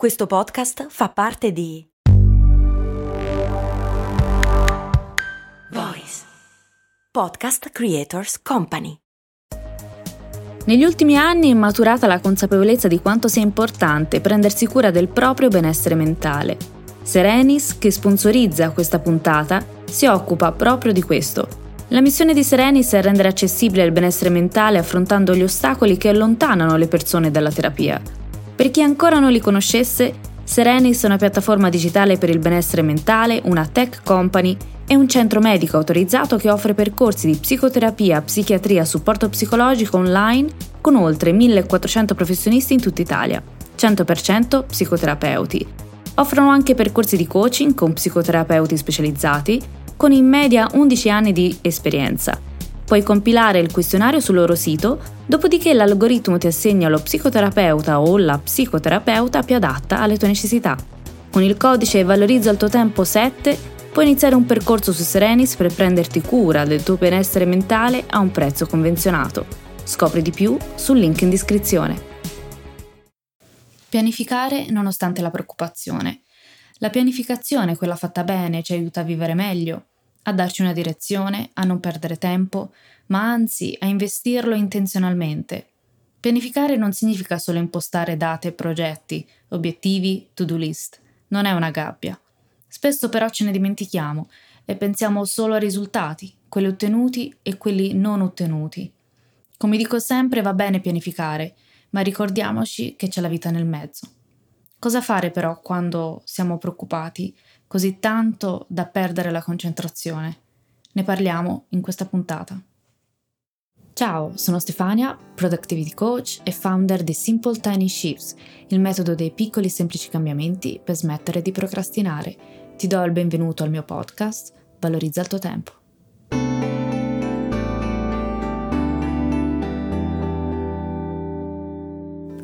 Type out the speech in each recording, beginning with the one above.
Questo podcast fa parte di Voice Podcast Creators Company. Negli ultimi anni è maturata la consapevolezza di quanto sia importante prendersi cura del proprio benessere mentale. Serenis, che sponsorizza questa puntata, si occupa proprio di questo. La missione di Serenis è rendere accessibile il benessere mentale affrontando gli ostacoli che allontanano le persone dalla terapia per chi ancora non li conoscesse, Serenis è una piattaforma digitale per il benessere mentale, una tech company e un centro medico autorizzato che offre percorsi di psicoterapia, psichiatria, supporto psicologico online con oltre 1400 professionisti in tutta Italia, 100% psicoterapeuti. Offrono anche percorsi di coaching con psicoterapeuti specializzati, con in media 11 anni di esperienza Puoi compilare il questionario sul loro sito, dopodiché l'algoritmo ti assegna lo psicoterapeuta o la psicoterapeuta più adatta alle tue necessità. Con il codice Valorizza il tuo tempo 7 puoi iniziare un percorso su Serenis per prenderti cura del tuo benessere mentale a un prezzo convenzionato. Scopri di più sul link in descrizione. Pianificare nonostante la preoccupazione. La pianificazione, quella fatta bene, ci aiuta a vivere meglio, a darci una direzione, a non perdere tempo, ma anzi a investirlo intenzionalmente. Pianificare non significa solo impostare date progetti, obiettivi, to-do list. Non è una gabbia. Spesso però ce ne dimentichiamo e pensiamo solo ai risultati, quelli ottenuti e quelli non ottenuti. Come dico sempre, va bene pianificare, ma ricordiamoci che c'è la vita nel mezzo. Cosa fare però quando siamo preoccupati così tanto da perdere la concentrazione? Ne parliamo in questa puntata. Ciao, sono Stefania, Productivity Coach e founder di Simple Tiny Shifts, il metodo dei piccoli e semplici cambiamenti per smettere di procrastinare. Ti do il benvenuto al mio podcast, Valorizza il tuo tempo.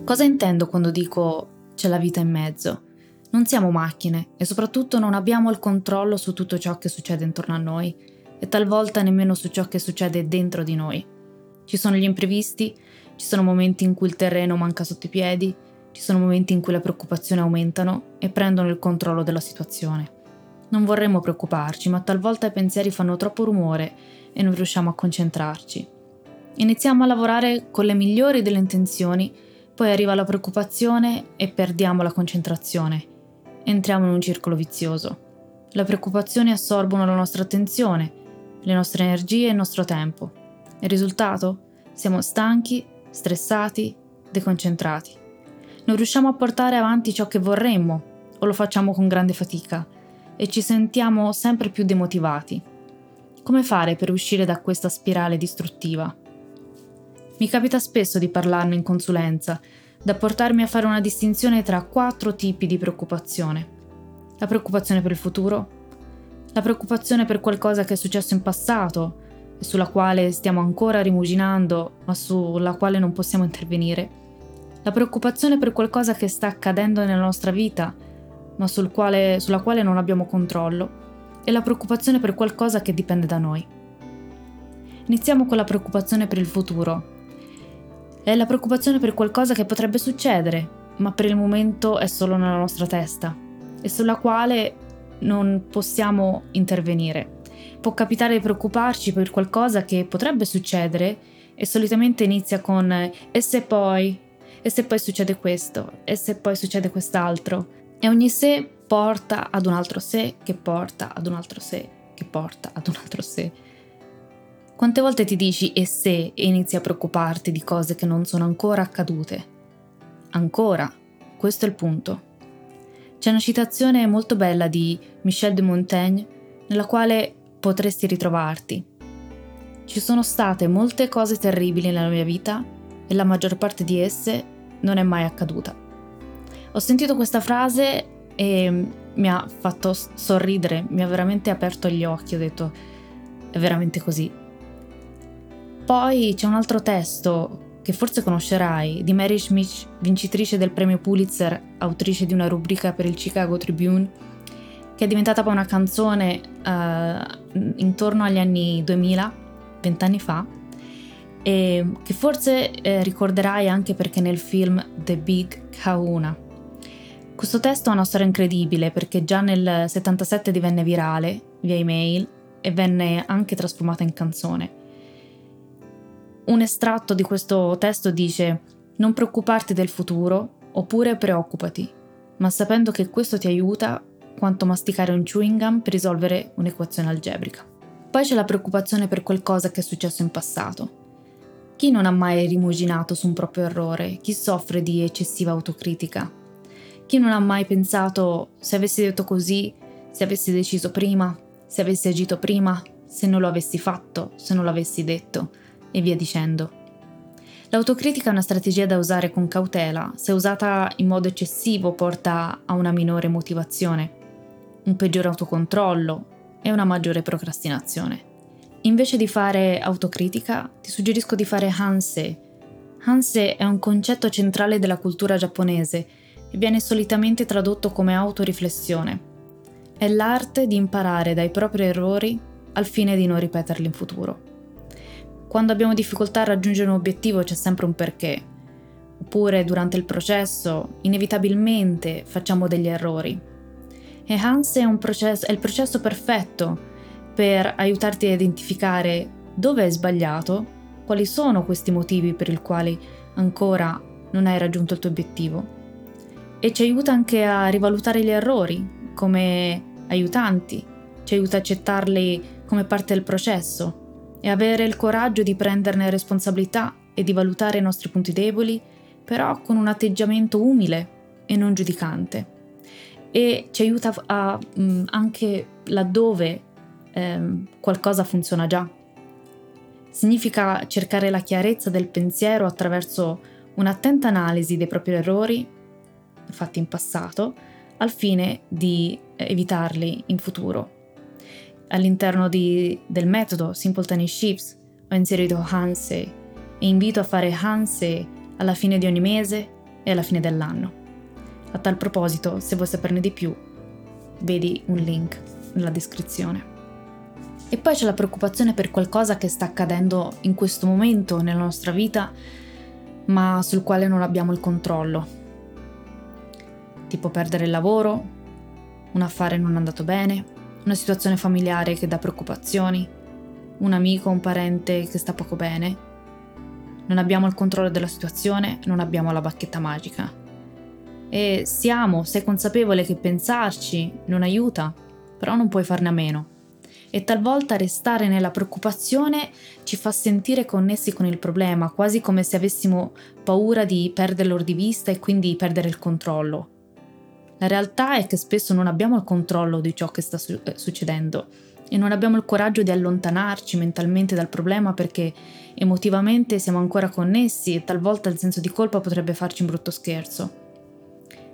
Cosa intendo quando dico c'è la vita in mezzo. Non siamo macchine e soprattutto non abbiamo il controllo su tutto ciò che succede intorno a noi e talvolta nemmeno su ciò che succede dentro di noi. Ci sono gli imprevisti, ci sono momenti in cui il terreno manca sotto i piedi, ci sono momenti in cui le preoccupazioni aumentano e prendono il controllo della situazione. Non vorremmo preoccuparci, ma talvolta i pensieri fanno troppo rumore e non riusciamo a concentrarci. Iniziamo a lavorare con le migliori delle intenzioni poi arriva la preoccupazione e perdiamo la concentrazione. Entriamo in un circolo vizioso. Le preoccupazioni assorbono la nostra attenzione, le nostre energie e il nostro tempo. Il risultato? Siamo stanchi, stressati, deconcentrati. Non riusciamo a portare avanti ciò che vorremmo o lo facciamo con grande fatica e ci sentiamo sempre più demotivati. Come fare per uscire da questa spirale distruttiva? Mi capita spesso di parlarne in consulenza, da portarmi a fare una distinzione tra quattro tipi di preoccupazione. La preoccupazione per il futuro, la preoccupazione per qualcosa che è successo in passato e sulla quale stiamo ancora rimuginando, ma sulla quale non possiamo intervenire, la preoccupazione per qualcosa che sta accadendo nella nostra vita, ma sul quale, sulla quale non abbiamo controllo, e la preoccupazione per qualcosa che dipende da noi. Iniziamo con la preoccupazione per il futuro, è la preoccupazione per qualcosa che potrebbe succedere, ma per il momento è solo nella nostra testa e sulla quale non possiamo intervenire. Può capitare di preoccuparci per qualcosa che potrebbe succedere e solitamente inizia con e se poi, e se poi succede questo, e se poi succede quest'altro. E ogni se porta ad un altro se, che porta ad un altro se, che porta ad un altro se. Quante volte ti dici e se e inizi a preoccuparti di cose che non sono ancora accadute? Ancora, questo è il punto. C'è una citazione molto bella di Michel de Montaigne nella quale potresti ritrovarti. Ci sono state molte cose terribili nella mia vita e la maggior parte di esse non è mai accaduta. Ho sentito questa frase e mi ha fatto sorridere, mi ha veramente aperto gli occhi, ho detto è veramente così. Poi c'è un altro testo che forse conoscerai di Mary Schmidt, vincitrice del premio Pulitzer, autrice di una rubrica per il Chicago Tribune, che è diventata poi una canzone uh, intorno agli anni 2000, vent'anni fa, e che forse eh, ricorderai anche perché nel film The Big Kahuna. Questo testo ha una storia incredibile perché già nel 77 divenne virale via email e venne anche trasformata in canzone. Un estratto di questo testo dice non preoccuparti del futuro oppure preoccupati, ma sapendo che questo ti aiuta quanto masticare un chewing gum per risolvere un'equazione algebrica. Poi c'è la preoccupazione per qualcosa che è successo in passato. Chi non ha mai rimuginato su un proprio errore? Chi soffre di eccessiva autocritica? Chi non ha mai pensato se avessi detto così, se avessi deciso prima, se avessi agito prima, se non lo avessi fatto, se non l'avessi detto, e via dicendo. L'autocritica è una strategia da usare con cautela, se usata in modo eccessivo porta a una minore motivazione, un peggiore autocontrollo e una maggiore procrastinazione. Invece di fare autocritica, ti suggerisco di fare Hanse. Hanse è un concetto centrale della cultura giapponese e viene solitamente tradotto come autoriflessione. È l'arte di imparare dai propri errori al fine di non ripeterli in futuro. Quando abbiamo difficoltà a raggiungere un obiettivo c'è sempre un perché, oppure durante il processo inevitabilmente facciamo degli errori. E Hans è, processo, è il processo perfetto per aiutarti a identificare dove hai sbagliato, quali sono questi motivi per i quali ancora non hai raggiunto il tuo obiettivo. E ci aiuta anche a rivalutare gli errori come aiutanti, ci aiuta a accettarli come parte del processo e avere il coraggio di prenderne responsabilità e di valutare i nostri punti deboli, però con un atteggiamento umile e non giudicante. E ci aiuta a, mh, mm, anche laddove ehm, qualcosa funziona già. Significa cercare la chiarezza del pensiero attraverso un'attenta analisi dei propri errori fatti in passato al fine di evitarli in futuro. All'interno di, del metodo Simple Tiny Shifts ho inserito Hanse e invito a fare Hanse alla fine di ogni mese e alla fine dell'anno. A tal proposito, se vuoi saperne di più, vedi un link nella descrizione. E poi c'è la preoccupazione per qualcosa che sta accadendo in questo momento nella nostra vita, ma sul quale non abbiamo il controllo tipo perdere il lavoro, un affare non andato bene, una situazione familiare che dà preoccupazioni, un amico o un parente che sta poco bene. Non abbiamo il controllo della situazione, non abbiamo la bacchetta magica. E siamo, sei consapevole che pensarci non aiuta, però non puoi farne a meno. E talvolta restare nella preoccupazione ci fa sentire connessi con il problema, quasi come se avessimo paura di perderlo di vista e quindi perdere il controllo. La realtà è che spesso non abbiamo il controllo di ciò che sta su- eh, succedendo e non abbiamo il coraggio di allontanarci mentalmente dal problema perché emotivamente siamo ancora connessi e talvolta il senso di colpa potrebbe farci un brutto scherzo.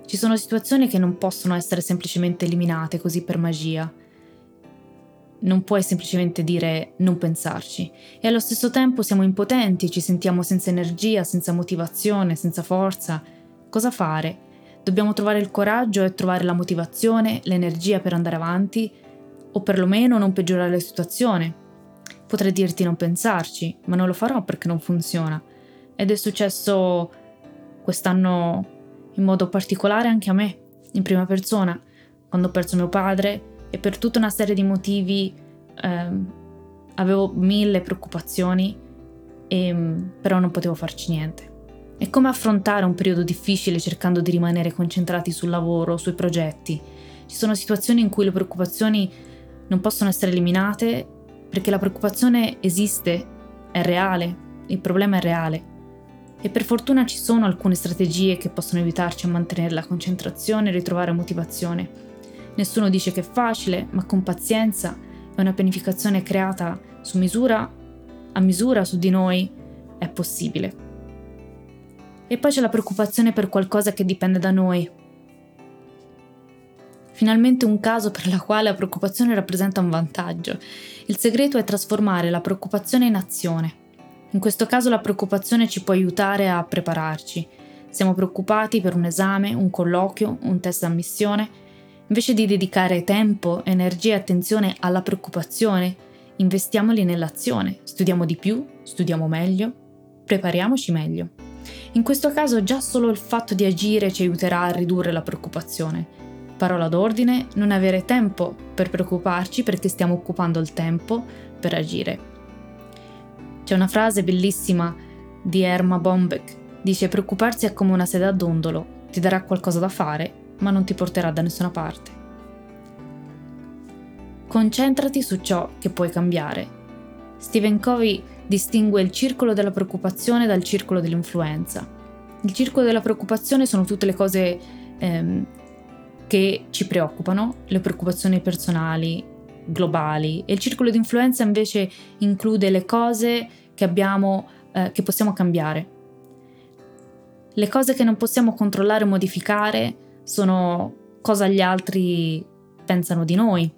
Ci sono situazioni che non possono essere semplicemente eliminate così per magia. Non puoi semplicemente dire non pensarci e allo stesso tempo siamo impotenti, ci sentiamo senza energia, senza motivazione, senza forza. Cosa fare? Dobbiamo trovare il coraggio e trovare la motivazione, l'energia per andare avanti, o perlomeno non peggiorare la situazione. Potrei dirti non pensarci, ma non lo farò perché non funziona. Ed è successo quest'anno in modo particolare anche a me, in prima persona, quando ho perso mio padre e per tutta una serie di motivi ehm, avevo mille preoccupazioni, e, ehm, però non potevo farci niente. E come affrontare un periodo difficile cercando di rimanere concentrati sul lavoro, sui progetti? Ci sono situazioni in cui le preoccupazioni non possono essere eliminate perché la preoccupazione esiste, è reale, il problema è reale. E per fortuna ci sono alcune strategie che possono aiutarci a mantenere la concentrazione e ritrovare motivazione. Nessuno dice che è facile, ma con pazienza e una pianificazione creata su misura, a misura su di noi, è possibile. E poi c'è la preoccupazione per qualcosa che dipende da noi. Finalmente un caso per la quale la preoccupazione rappresenta un vantaggio. Il segreto è trasformare la preoccupazione in azione. In questo caso la preoccupazione ci può aiutare a prepararci. Siamo preoccupati per un esame, un colloquio, un test d'ammissione. Invece di dedicare tempo, energia e attenzione alla preoccupazione, investiamoli nell'azione. Studiamo di più, studiamo meglio, prepariamoci meglio. In questo caso già solo il fatto di agire ci aiuterà a ridurre la preoccupazione. Parola d'ordine, non avere tempo per preoccuparci perché stiamo occupando il tempo per agire. C'è una frase bellissima di Erma Bombeck. Dice preoccuparsi è come una sede a dondolo, ti darà qualcosa da fare, ma non ti porterà da nessuna parte. Concentrati su ciò che puoi cambiare. Stephen Covey distingue il circolo della preoccupazione dal circolo dell'influenza. Il circolo della preoccupazione sono tutte le cose ehm, che ci preoccupano, le preoccupazioni personali, globali, e il circolo di influenza invece include le cose che abbiamo, eh, che possiamo cambiare. Le cose che non possiamo controllare o modificare sono cosa gli altri pensano di noi.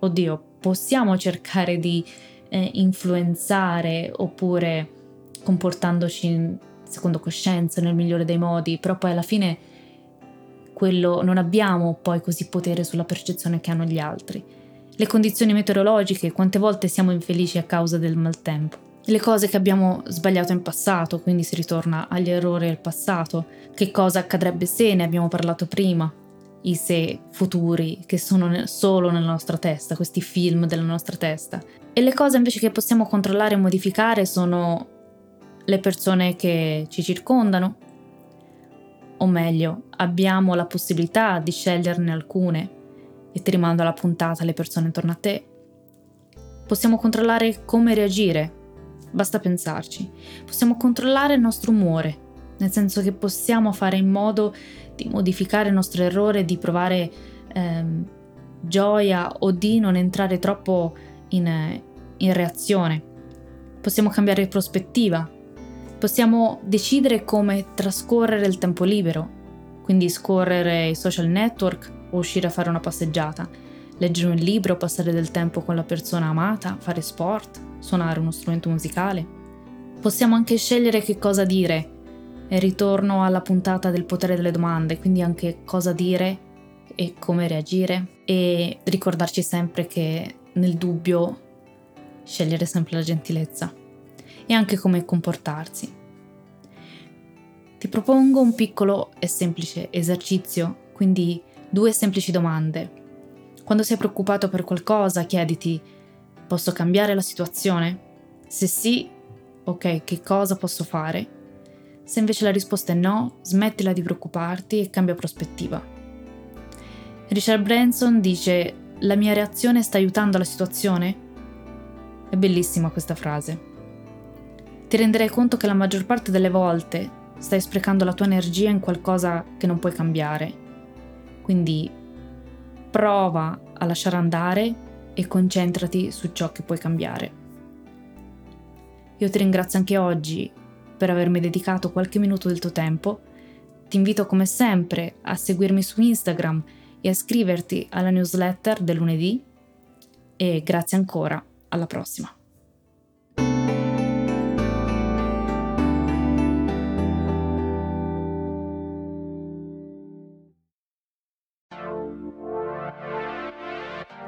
Oddio, possiamo cercare di eh, influenzare oppure comportandoci secondo coscienza nel migliore dei modi, però poi alla fine quello non abbiamo poi così potere sulla percezione che hanno gli altri. Le condizioni meteorologiche, quante volte siamo infelici a causa del maltempo. Le cose che abbiamo sbagliato in passato, quindi si ritorna agli errori del passato. Che cosa accadrebbe se ne abbiamo parlato prima, i se futuri che sono solo nella nostra testa, questi film della nostra testa. E le cose invece che possiamo controllare e modificare sono le persone che ci circondano, o meglio, abbiamo la possibilità di sceglierne alcune e ti rimando alla puntata le persone intorno a te. Possiamo controllare come reagire, basta pensarci. Possiamo controllare il nostro umore, nel senso che possiamo fare in modo di modificare il nostro errore, di provare ehm, gioia o di non entrare troppo in, in reazione. Possiamo cambiare prospettiva, possiamo decidere come trascorrere il tempo libero, quindi scorrere i social network o uscire a fare una passeggiata, leggere un libro, passare del tempo con la persona amata, fare sport, suonare uno strumento musicale. Possiamo anche scegliere che cosa dire ritorno alla puntata del potere delle domande, quindi anche cosa dire e come reagire e ricordarci sempre che nel dubbio scegliere sempre la gentilezza e anche come comportarsi. Ti propongo un piccolo e semplice esercizio, quindi due semplici domande. Quando sei preoccupato per qualcosa, chiediti, posso cambiare la situazione? Se sì, ok, che cosa posso fare? Se invece la risposta è no, smettila di preoccuparti e cambia prospettiva. Richard Branson dice, la mia reazione sta aiutando la situazione? È bellissima questa frase. Ti renderai conto che la maggior parte delle volte stai sprecando la tua energia in qualcosa che non puoi cambiare. Quindi prova a lasciare andare e concentrati su ciò che puoi cambiare. Io ti ringrazio anche oggi per avermi dedicato qualche minuto del tuo tempo. Ti invito come sempre a seguirmi su Instagram e a iscriverti alla newsletter del lunedì e grazie ancora, alla prossima.